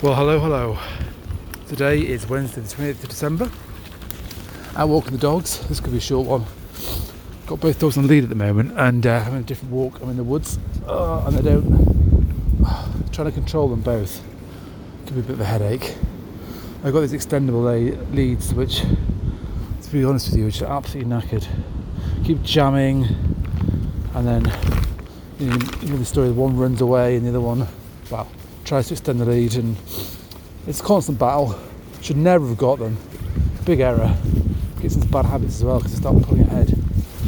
Well, hello, hello. Today is Wednesday, the 28th of December. Out walking the dogs. This could be a short one. Got both dogs on lead at the moment, and uh, I'm a different walk. I'm in the woods, uh, and I don't. trying to control them both could be a bit of a headache. I've got these extendable leads, which, to be honest with you, which are absolutely knackered. Keep jamming, and then you know, you know the story. One runs away, and the other one, well, tries to extend the lead, and it's a constant battle. Should never have got them. Big error. Gets into bad habits as well because they start pulling ahead.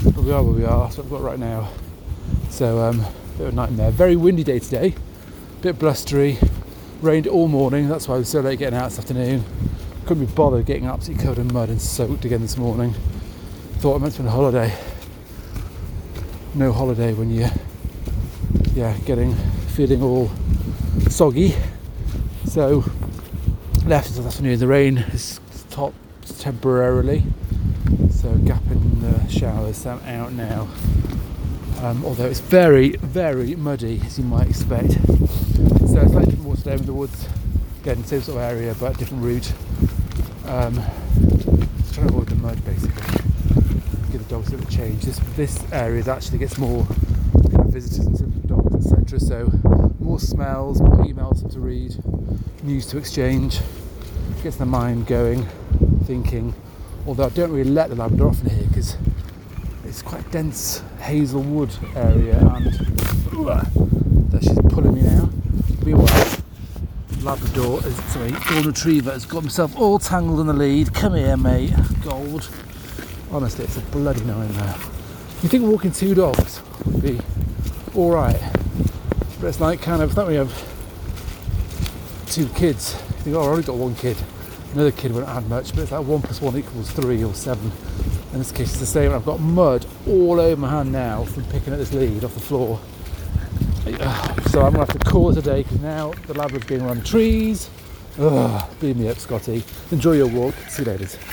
But we are where we are. That's what we've got right now. So, um, bit of a nightmare. Very windy day today. Bit blustery. Rained all morning. That's why I was so late getting out this afternoon. Couldn't be bothered getting absolutely covered in mud and soaked again this morning. Thought I meant to be a holiday. No holiday when you, yeah, getting feeling all soggy. So left this afternoon. The rain has stopped temporarily, so gap in the showers. Out now. Um, although it's very, very muddy as you might expect. So it's like different water today in the woods. Again, same sort of area, but different route. Um, trying to avoid the mud basically. Give the dogs a bit of change. This this area actually gets more visitors and So more smells, more emails to read, news to exchange. Gets the mind going, thinking. Although I don't really let the Labrador off in here because it's quite a dense hazel wood area and that she's pulling me now. Meanwhile, Labrador, is, sorry, Golden Retriever has got himself all tangled in the lead. Come here, mate. Gold. Honestly, it's a bloody nightmare. You think walking two dogs would be alright, but it's like kind of, that we have two kids. You think, I've only got one kid. Another kid won't add much, but it's like one plus one equals three or seven. In this case, it's the same. I've got mud all over my hand now from picking at this lead off the floor. So I'm gonna have to call it a day because now the Labrador's going around the trees. Ugh, beat me up, Scotty. Enjoy your walk. See you later.